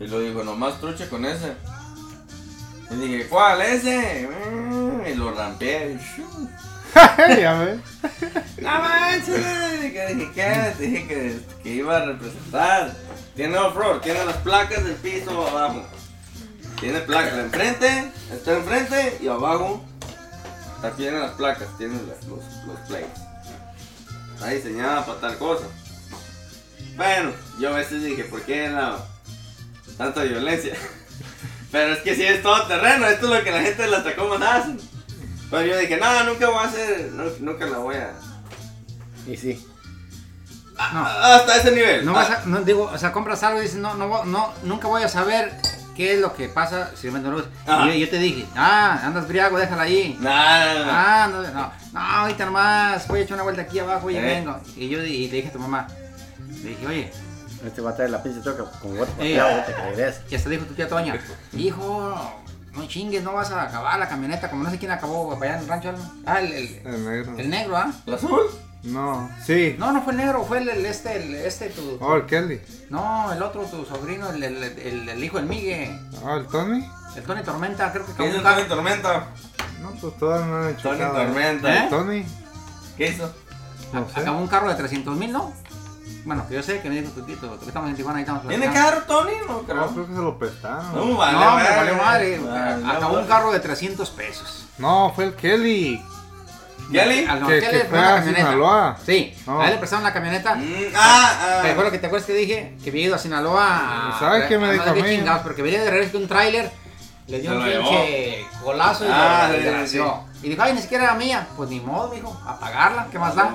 Y lo dijo, nomás truche con ese. Y dije, ¿cuál ese? Mm, Y lo rampeé. ya ves. No manches, que dije, ¿qué? Dije que, que iba a representar. Tiene off-road, tiene las placas del piso abajo. Tiene placas enfrente, está enfrente y abajo. Tiene las placas, tiene las- los, los plates. Está diseñada para tal cosa. Bueno, yo a veces dije, ¿por qué la, tanta violencia? Pero es que si es todo terreno, esto es lo que la gente de las Tacomas hacen. Pero yo dije, no, nunca voy a hacer, no, nunca la voy a... Y sí. Ah, Hasta ese nivel. No vas a, no, digo, o sea, compras algo y dices, no, no, no, nunca voy a saber qué es lo que pasa si vendo luz. Y yo, yo te dije, ah, andas briago, déjala ahí. Nah, Ah, no, no, no, ahorita nomás, voy a echar una vuelta aquí abajo y Eh. vengo. Y yo y le dije a tu mamá, le dije, oye, Este va a traer la pinche troca con bote Eh. pateado, ahorita que regrese. y hasta dijo tu tía Toña, hijo, no chingues, no vas a acabar la camioneta, como no sé quién acabó para allá en el rancho. Ah, el, el, El negro. el negro, ¿ah? ¿El azul? No, sí. No, no fue el negro, fue el, el este, el, este, tu, Oh, el Kelly. no, el otro, tu sobrino, el, el, el, el hijo del Migue, Oh, el Tony. el Tony Tormenta, creo que ¿Qué acabó hizo un carro. Tony Tormenta? No, pues todas no han hecho Tony nada. Tormenta. ¿Eh? Tony. ¿Qué hizo? No sé. Acabó un carro de 300 mil, ¿no? Bueno, que yo sé que me dijo tu tito, que estamos en Tijuana y estamos ¿Tiene carro, Tony? No, No, creo. creo que se lo prestaron. No, vale, No, me madre. valió madre. Vale, Acabó un carro de 300 pesos. No, fue el Kelly. ¿Kelly? Al no, Que- ¿qué que le fue prestaron la a camioneta? Sinaloa. Sí, No. a él le prestaron la camioneta. Mm, ah, ah. ¿Te acuerdas que te acuerdas que dije? Que había ido a Sinaloa. a- ¿Sabes qué me dijo a de mí? chingados, porque venía de regreso con un tráiler. Le dio Se un pinche colazo y Ah, lo desgració. Y dijo, ay, ni siquiera era mía. Pues ni modo, mijo, a pagarla, ¿qué más da?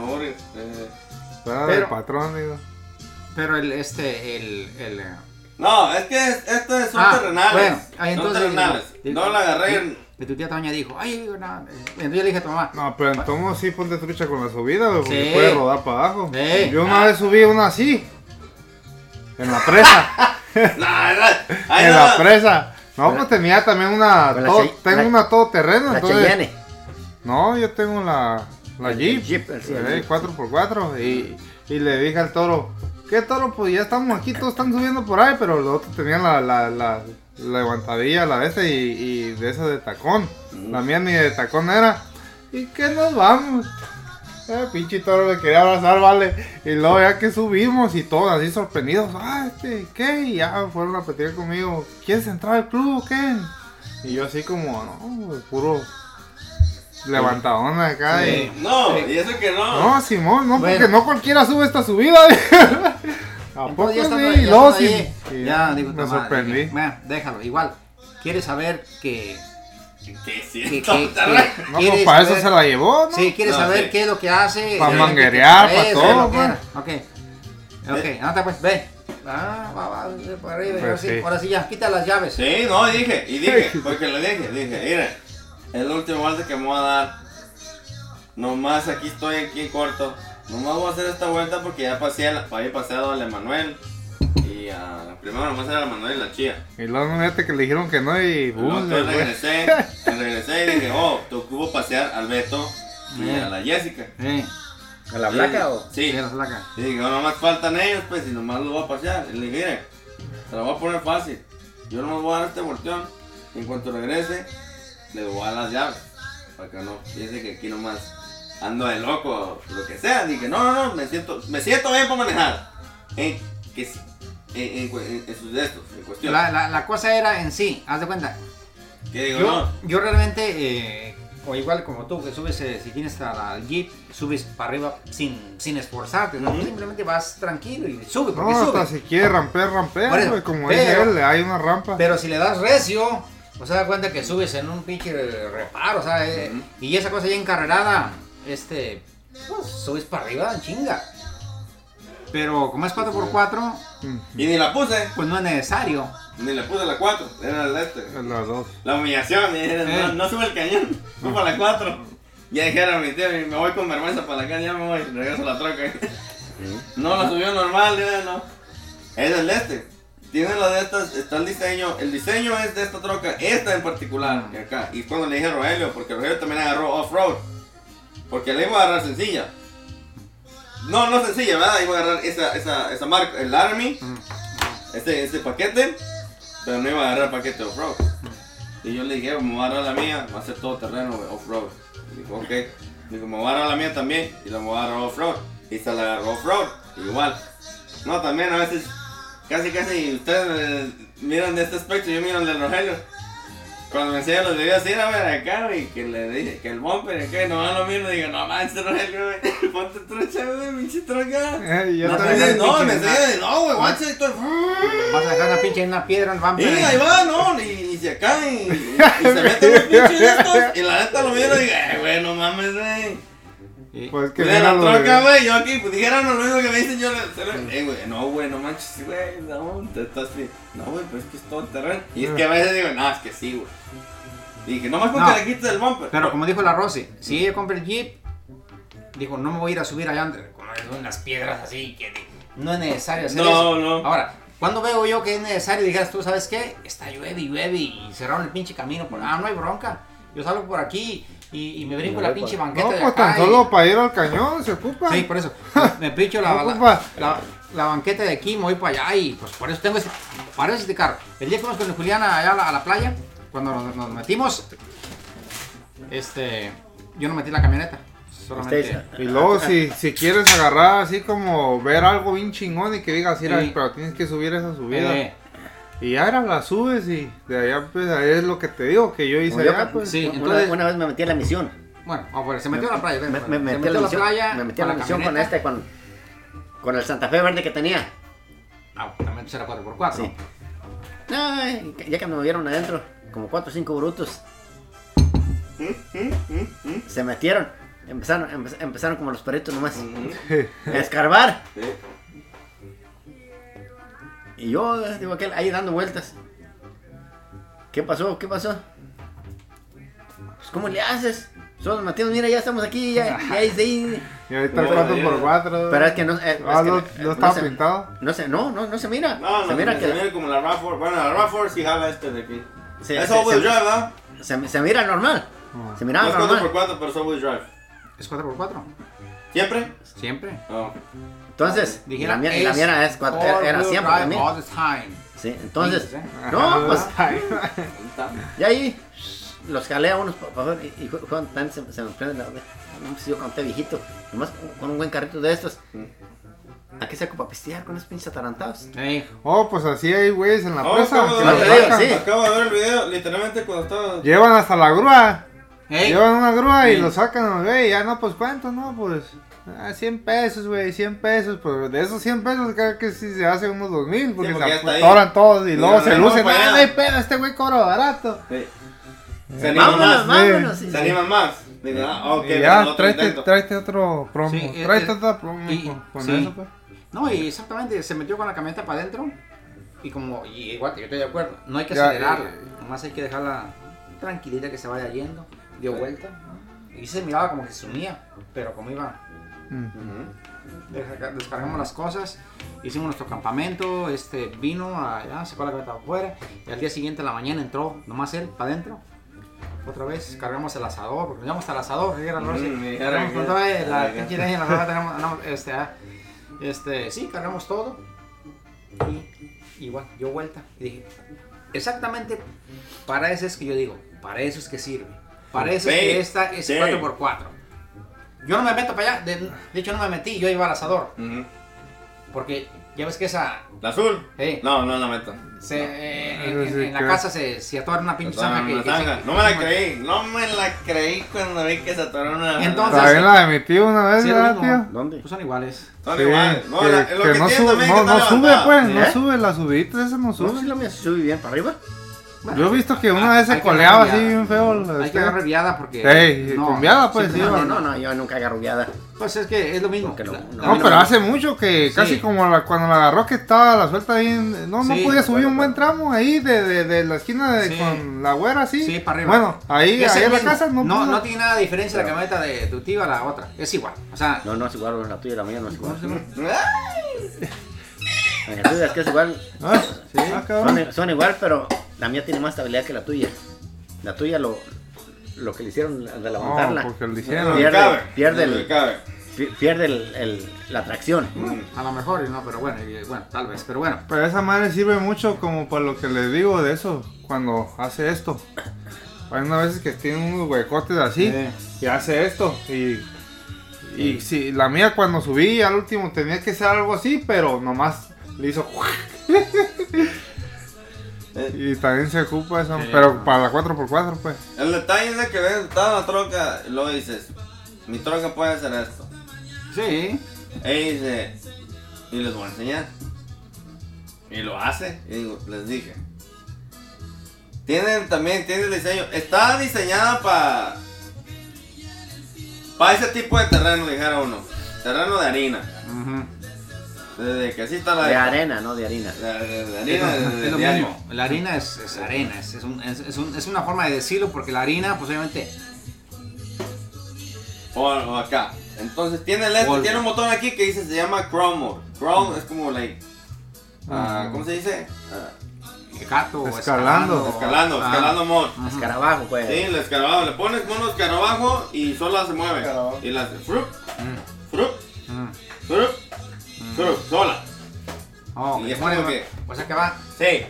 Pero- del patrón, digo. Pero el, este, el, el... eh, No, es que es- estos son Ah, terrenales. bueno, ahí son terrenales. no la agarré en... Y tu tía Toña dijo, ay, no, eh, entonces yo le dije a tu mamá, No, pero entonces sí ponte trucha con la subida, güey, porque Sí. puede rodar para abajo. Sí. Yo una vez subí una así. En la presa. No, ahí en no. la presa. No, pues tenía también una. Todo- tengo la- una todoterreno. La entonces. Cheyenne. No, yo tengo la. La Jeep. Jeep, el- eh, Jeep. 4x4. Y, y le dije al toro. ¿Qué toro? Pues ya estamos aquí, todos están subiendo por ahí. Pero los otros tenían la, la, la, la levantadilla, la de este y, y de esa de tacón. La mía ni de tacón era. ¿Y qué nos vamos? Eh, pinche toro le quería abrazar, vale. Y luego ya que subimos y todos así sorprendidos. Ah, este, ¿qué? Y ya fueron a platicar conmigo. ¿Quieres entrar al club o qué? Y yo así como, no, puro levantadón acá. Sí. Y, No, y eso que no. no, Simón, no, Bueno. porque no cualquiera sube esta subida. ¿A poco ya sí? estando- ya estando sí. ahí, y ya, digo, me sorprendí. dije, "Bueno, déjalo, igual. ¿Quieres saber que... Que sí, que, que- que-. No, pues para eso saber- se la llevó, ¿no? Sí, ¿quieres No, saber sí. qué es lo que hace? Pa' Sí, manguerear, que- pa' eso, todo, lo que pues. Ok. Ok, anda pues, ve. Ah, va, va, por arriba, Pues ahora, sí, sí. ahora sí ya, quita las llaves. Sí, no, dije, y dije, porque le dije, dije, mira, es la última vuelta que me voy a dar. Nomás aquí estoy aquí en corto. Nomás voy a hacer esta vuelta porque ya pasé, a la- había paseado al Emanuel. Y a la primera nomás era el Emanuel y la chía. Y luego fíjate que le dijeron que no y... Uh, regresé, regresé y dije, oh, te ocupo pasear al Beto y a la Jessica. ¿A la placa o? Sí. sí, las placas. Y dije, no, nomás faltan ellos, pues, y nomás lo voy a pasear. Y le dije, mire, se la voy a poner fácil. Yo nomás voy a dar este volteón. Y en cuanto regrese, le voy a dar las llaves. Para que no piense que aquí nomás ando de loco o lo que sea. Dije, no, no, no, me siento, me siento bien para manejar. En, que, sí, en, en, en- en sus de estos, en cuestión. La, la, la cosa era en sí, haz de cuenta. que digo, Yo, no. yo realmente, eh, o igual como tú, que subes, eh, si tienes a la Jeep, subes para arriba sin, sin esforzarte, ¿no? Ujú. simplemente vas tranquilo y sube, porque No, sube. hasta si quiere rampear, rampea, Por eso, güey. Como pero- dice él, hay una rampa. Pero si le das recio, pues se da cuenta que subes en un pinche reparo, o sea, eh, y esa cosa ya encarrerada, este, pues subes para arriba, en chinga. Pero como es 4x4, Mm, Y ni la puse, pues no es necesario. ni le puse la 4, era la este. es las dos. La humillación, dije, no, Eh. no sube el cañón, fue para la 4. Ya dijeron a mi tío, me voy con vergüenza para la caña, ya me voy, regreso a la troca. No, la subió normal, ya no. Es del este. Tiene la de estas, está el diseño, el diseño es de esta troca, esta en particular, de acá. Y cuando le dije a Rogelio, porque Rogelio también agarró off-road, porque le iba a agarrar sencilla. No, no sencilla, ¿verdad? Iba a agarrar esa, esa, esa marca, el Army, este, este paquete, pero no iba a agarrar paquete off-road. Y yo le dije, me voy a agarrar la mía, va a ser todo terreno off-road. Dijo, ok. Dijo, me voy a agarrar la mía también y la voy a agarrar off-road. Y se la agarró off-road, igual. No, también a veces, casi casi, ustedes eh, miran de este aspecto, yo miro el de Rogelio. Cuando me enseñan los videos, ir a ver acá, güey, que le dije que el bumper, que no lo miro, digo, no manches, Rogelio, güey, ponte trucha, güey, pinche troca. Eh, yo No, también- no, me enseña de no, güey, guacha, y todo. Vas a dejar una pinche en una piedra en el Y bumper. ahí va, ¿no? Y, y se cae y, y se mete los pinches estos. Y la neta lo miro y digo, eh, güey, no mames, güey. Pues que Cuida mira la lo troca, de- güey. Yo aquí, pues dijeron lo mismo que me dicen yo. Eh, güey, no, güey, no manches, güey. No, te estás. No, güey, pues es que es todo terreno. Y es que a veces digo, no, es que sí, güey. Y dije, nomás porque No. le quites el bumper. Pero como dijo la Rosy, si ella compra el Jeep, dijo, no me voy a ir a subir allá entre como en unas piedras así, que no es necesario hacer No, eso. no. Ahora, cuando veo yo que es necesario, dijeras tú, ¿sabes qué? Está llueve y llueve y cerraron el pinche camino. Por, ah, no hay bronca. Yo salgo por aquí y, y me brinco No, la pinche banqueta No, de pues tan y- solo para ir al cañón se ocupa. Sí, por eso. Me pincho la, la, Ocupa. la- la banqueta de aquí, me voy para allá y pues por eso tengo ese, para eso este carro. El día que fuimos con Juliana allá a la, a la playa, cuando nos, nos metimos, este, yo no metí la camioneta. Solamente. Y luego si, si quieres agarrar así como ver algo bien chingón y que digas, Sí. pero tienes que subir esa subida. Eh, Y ya era, la subes y de allá pues ahí es lo que te digo que yo hice yo, allá pues. Sí, una, entonces- una vez me metí a la misión. bueno, ah, bueno, se metió a la playa. ven, Me, me se metí a metió la a la misión, playa. me metí a la con misión con este, con, con el Santa Fe verde que tenía. Ah, también será 4x4. Sí. Eh, ya que me movieron adentro, como cuatro o cinco brutos. Se metieron. Empezaron, empe- empezaron como los perritos nomás. A escarbar. Sí. Y yo, eh, digo, aquel ahí dando vueltas. ¿Qué pasó? ¿Qué pasó? Pues, ¿cómo le haces? Solo Mateo, mira, ya estamos aquí, ya, ya es de ahí. Y ahorita el Bueno, 4x4. Pero es que no, eh, Ah, es que no, no- no no estaba se- pintado. No se, no, no, no se mira. No, no, se mira se que mira como la RAV4. Bueno, la RAV4 sí jala este de aquí. se, es se- all-wheel se- drive, ¿verdad? se- se mira normal. Ah. Se No miraba es normal. 4x4, pero es all-wheel drive. ¿Es 4x4? ¿Siempre? Siempre. No. Entonces, Dijera, la mía, la es mía era, es era, siempre también. Sí, entonces, no, pues, y ahí los jalé a unos y, y Ju- Juan también se, se me prende la no pues yo conté viejito, nomás con, con un buen carrito de estos. ¿A qué saco para pistear con esos pinches atarantados? Oh, pues así hay güeyes en la Oh, presa. acabo, de ver, digo, sacan. sí. acabo de ver el video, literalmente cuando estaba... Llevan hasta la grúa. Llevan una grúa y lo sacan, güey. Ya no, pues cuánto, no, pues. Ah, 100 pesos, güey, 100 pesos. Pues de esos 100 pesos, creo que sí se hace unos 2000. Porque, porque ya se atoran todos y Y luego se lucen. Ah, hay pedo, este güey cobra barato. Sí. Se animan Vámonos, más. vámonos. sí, Se sí. animan más. Digo, ah, ya, otro tráete, otro promo. Sí, es- tráete otra promo y- con, con sí. eso, pues. No, y exactamente, se metió con la camioneta para adentro. Y como, y igual, yo estoy de acuerdo, no hay que Ya, acelerarla. eh, Nomás hay que dejarla tranquilita que se vaya yendo. Dio vuelta. Y se miraba como que se sumía. Pero como iba, Ujú. descarga- descargamos las cosas. Hicimos nuestro campamento. Este vino allá, sacó la camioneta afuera. Y al día siguiente, en la mañana, entró nomás él para adentro. Otra vez cargamos el asador, porque nos llevamos al asador, y era la ah, tenemos- este, ah, este, sí, cargamos todo. Y igual, dio vuelta. Y dije, exactamente para eso es que yo digo, para eso es que sirve. Para eso es que esta es sí. 4x4. Yo no me meto para allá, de, de hecho no me metí, yo iba al asador. Porque ya ves que esa, ¿La azul? eh, No, no la meto. se, eh, en, en- sí, en la casa se, se atora una pinche zanja que, que se- No me la creí, no me la creí cuando vi que se atoró una. Entonces- También la de mi tío una vez, Sí, es ¿verdad, lo mismo. tío? ¿Dónde? Pues son iguales. Son Sí, iguales. No, que, la- lo que que no, sube, no, que está no sube, levantada. pues, no ¿Eh? sube, no No, si la mía sube bien para arriba. Bueno, Yo he visto que una vez se coleaba así viada. bien feo. Hay este, que agarrar viada porque. Sí, con viada, pues, sí, No, no, no, no, yo nunca agarro guiada. Pues es que es lo mismo. No, La- no. la- No, pero hace mucho que Sí. casi como la- cuando la agarró que estaba la suelta bien, no, no Sí, podía subir bueno, un buen tramo ahí de, de, de la esquina de, Sí. con la güera así. Sí, para arriba. Bueno, ahí, ahí en la casa no, no, pudo. no tiene nada de diferencia la Pero- camioneta de tu tío a la otra. Es igual. O sea, No, no es igual, la tuya y la mía no es igual. Ay, La tuya es que es igual. Ah, sí, ah. Son, son igual, pero la mía tiene más estabilidad que la tuya. La tuya lo, lo que le hicieron de No, levantarla. porque le no, hicieron. no, Pierde- cabe, pierde no, el- cabe. pi- pierde el- el- la tracción. A lo mejor, y no, pero bueno, y, bueno, tal vez, pero bueno. Pero esa madre sirve mucho como para lo que les digo de eso, cuando hace esto. Hay unas veces que tiene unos huecotes así Sí. y hace esto. Y, y sí, la mía cuando subí al último tenía que ser algo así, pero nomás le hizo... y también se ocupa eso, Sí. pero para la 4x4 pues. El detalle es de que ves, está la troca y luego dices, mi troca puede hacer esto. Sí. Y dice, y les voy a enseñar. Y lo hace. Y digo, les dije. Tienen también, tiene el diseño. Está diseñada para. Para ese tipo de terreno, dijera uno. Terreno de harina. Desde que así está la De arena, no de harina. De, de- de Es harina, es lo diario. mismo. La harina es, es arena, es, es, un- es- es un- es una forma de decirlo porque la harina, pues obviamente, O, o acá. Entonces tiene el este, tiene un botón aquí que dice, se llama Chrome Mode. Chrome es como like. ah, ¿Cómo se dice? Ah, gato Escalando. escalando, Ah. escalando mode. Escarabajo, pues. Sí, el escarabajo. Le pones mono escarabajo y sola se mueve. Escarabajo. Y la hace frup, Mm, frup, mm. frup, frup, sola. Oh, Y es bueno, como que- O sea que va. Sí.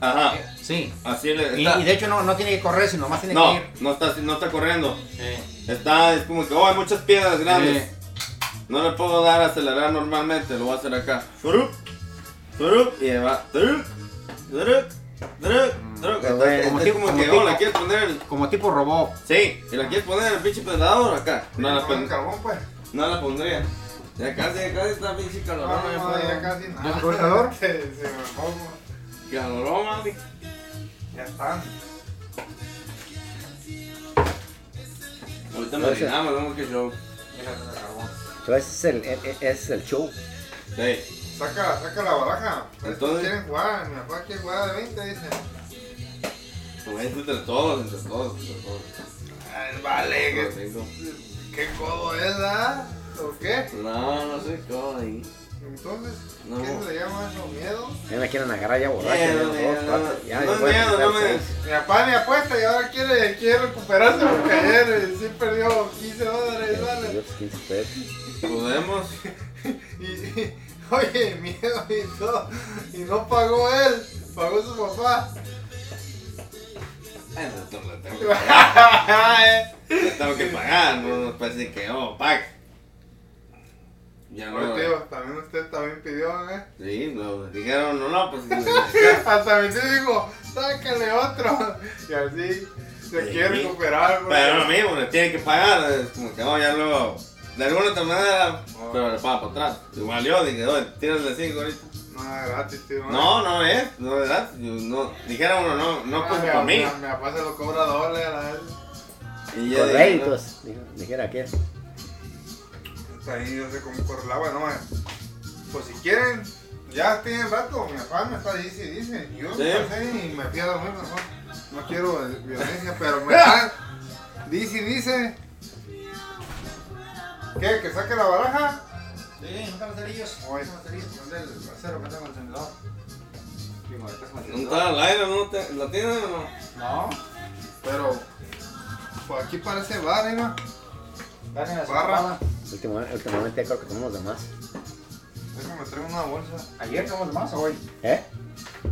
Ajá. Sí. Así le Y, está. y de hecho no, no tiene que correr, sino más tiene no, que ir. no está, no está corriendo. Sí. Está, es como que, oh, hay muchas piedras grandes. Sí. No le puedo dar a acelerar normalmente, lo voy a hacer acá. Y va. Qué Entonces, es Como tipo- como que, oh, tipo- la quieres poner el... Como tipo robot. Sí, y la quieres poner en el pinche pedador acá. No la, Con pon- carbón pues. no la pondría. Ya casi, ya casi está pinche calorón. No, no, no, ya casi ¿Ya nada. el calor? Se, se me pongo. Calorón, mami. Ya están. Ahorita me orinamos, vamos que show. So, ese es el, e- e- ese es el show. Sí. Saca, saca la baraja. Entonces- quieren jugar. Mi papá quiere jugar de 20, dice. Pues entre todos, entre todos, entre todos. Ay, vale, Todos, ¿qué, codo es, ah? ¿O qué? No, no sé cómo ahí. Entonces, No. ¿qué se le llama eso? ¿Miedo? Ya me quieren agarrar ya borracho. Miedo, ya, miedo, dos, cuatro, ya, no es miedo, no me-. Mi papá me apuesta y ahora quiere, quiere recuperarse porque ayer eh, sí perdió 15 dólares, ¿vale? pues, 15 pesos. Podemos. Y, y- oye, miedo y todo. Y no pagó él, pagó su papá. Ay, no, no, le tengo que pagar. Le tengo que pagar, no, decir que, oh, pack. Ya no. Oye, tío, también usted también pidió, ¿eh? Sí, no, dijeron, no, no, pues. Hasta mi tío dijo, sácale otro. Y así se Sí. quiere recuperar. porque- Pero lo mismo, le tienen que pagar. Es como que, oh, ya luego. De alguna otra manera, pero le paga para atrás. Igual yo dije, oye, tírale 5 ahorita. No, es gratis, tío. No, no es, no es verdad. Yo No, dijera uno, no, no Ah, pues mi- por mí. Mi, mi papá se lo cobra doble a la vez. Y yo dije, dijera que. Ahí yo sé cómo corre el agua, no. Pues si quieren, ya tienen rato, mi papá me está dice, dice. Yo Sí. pasé y me fui a dormir mejor. No quiero violencia, pero me está, dice, dice. ¿Qué? ¿Que saque la baraja? Sí, no cerillos. Oye. No. ¿Dónde el acero que tengo en el encendedor? ¿No está al aire? ¿No te, ¿La tienen o no? No. Pero, pues aquí parece bar, ¿eh? no? Barra. Último- últimamente creo que tomamos de más. Déjame traer una bolsa. ¿Ayer tomamos más o hoy? ¿Eh?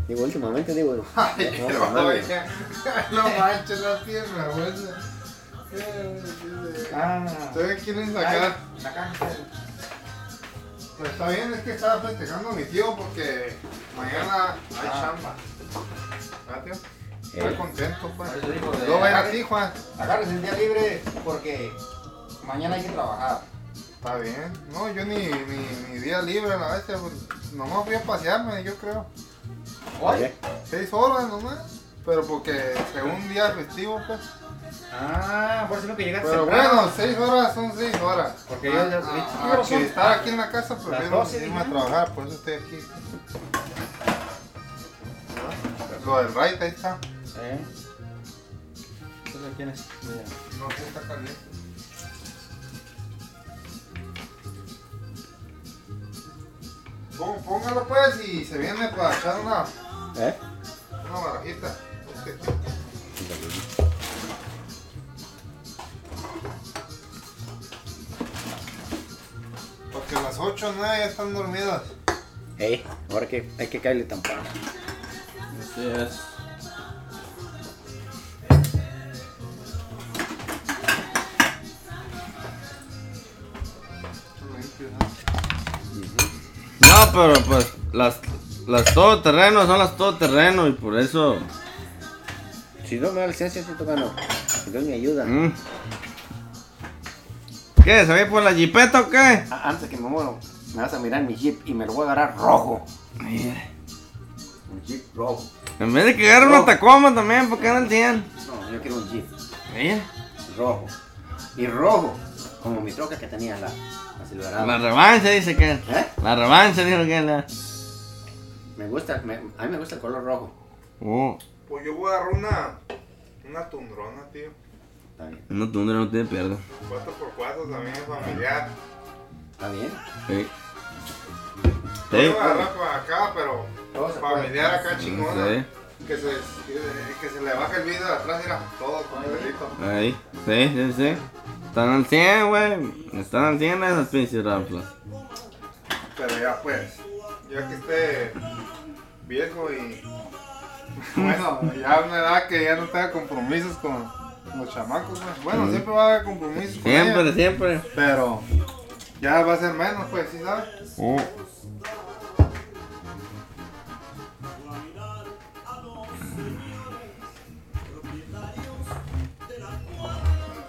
Digo, últimamente digo. Oye, güey. no manches, la tiene la bolsa. Eh, Ah. Ustedes quieren sacar. La caja. Pues está bien, es que estaba festejando a mi tío porque mañana hay Ah. chamba. ¿Verdad, tío? Está Eh. contento, pues. No va a ir a ti, Juan. Agarres el día libre porque mañana hay que trabajar. Está bien. No, yo ni, ni, ni día libre a la vez. Pues, nomás fui a pasearme, yo creo. Oye, Seis horas nomás. Pero porque según día festivo, pues. Ah, por eso no que llegaste Pero temprano. bueno, seis horas son seis horas. Porque yo ya- Ah, ¿qué ah, horas que estar aquí en la casa, prefiero 12, irme a trabajar, por eso estoy aquí. Lo del right, ahí está. ¿Eh? ¿Entonces quién es? Mira. No, está caliente. Póngalo pues y se viene para echar una, ¿eh? una barajita. Es que- 8 o 9 ya están dormidas. Eh, ahora que hay que caerle temprano. Así es. No, pero pues las, las todoterrenos son las todoterreno y por eso. Si no me da licencia, estoy tocando. Si Dios me ayuda. mm. ¿Qué? ¿Se ve por la jipeta o qué? Ah, Antes que me muero, me vas a mirar mi jeep y me lo voy a agarrar rojo. Mira. Un jeep rojo. En vez de que agarre una tacoma también, porque anda el 100. No, yo quiero un jeep Mira. rojo. Y rojo, como mi troca que tenía la, la Silverado. La revancha dice que. ¿Eh? La revancha dijo que la. Me gusta, me- a mí me gusta el color rojo. Oh, Pues yo voy a agarrar una, una tundrona, tío. Está bien. no tundra, no tiene pierda. 4x4 también es familiar. Está bien. Sí. Yo Sí. voy a agarrar para acá, pero familiar acá chingona. Sí. Que se, que se le baje el vidrio de atrás, mira, todo completito. Ahí. Sí, sí, sí. Están al 100, güey. Están al 100 esas pinches ramplas. Pero ya pues, ya que esté viejo y bueno, ya una edad que ya no tenga compromisos con los chamacos, pues. Bueno, Mm. siempre va a haber compromisos con Siempre, siempre. pero ya va a ser menos, pues, ¿sí sabes? Oh.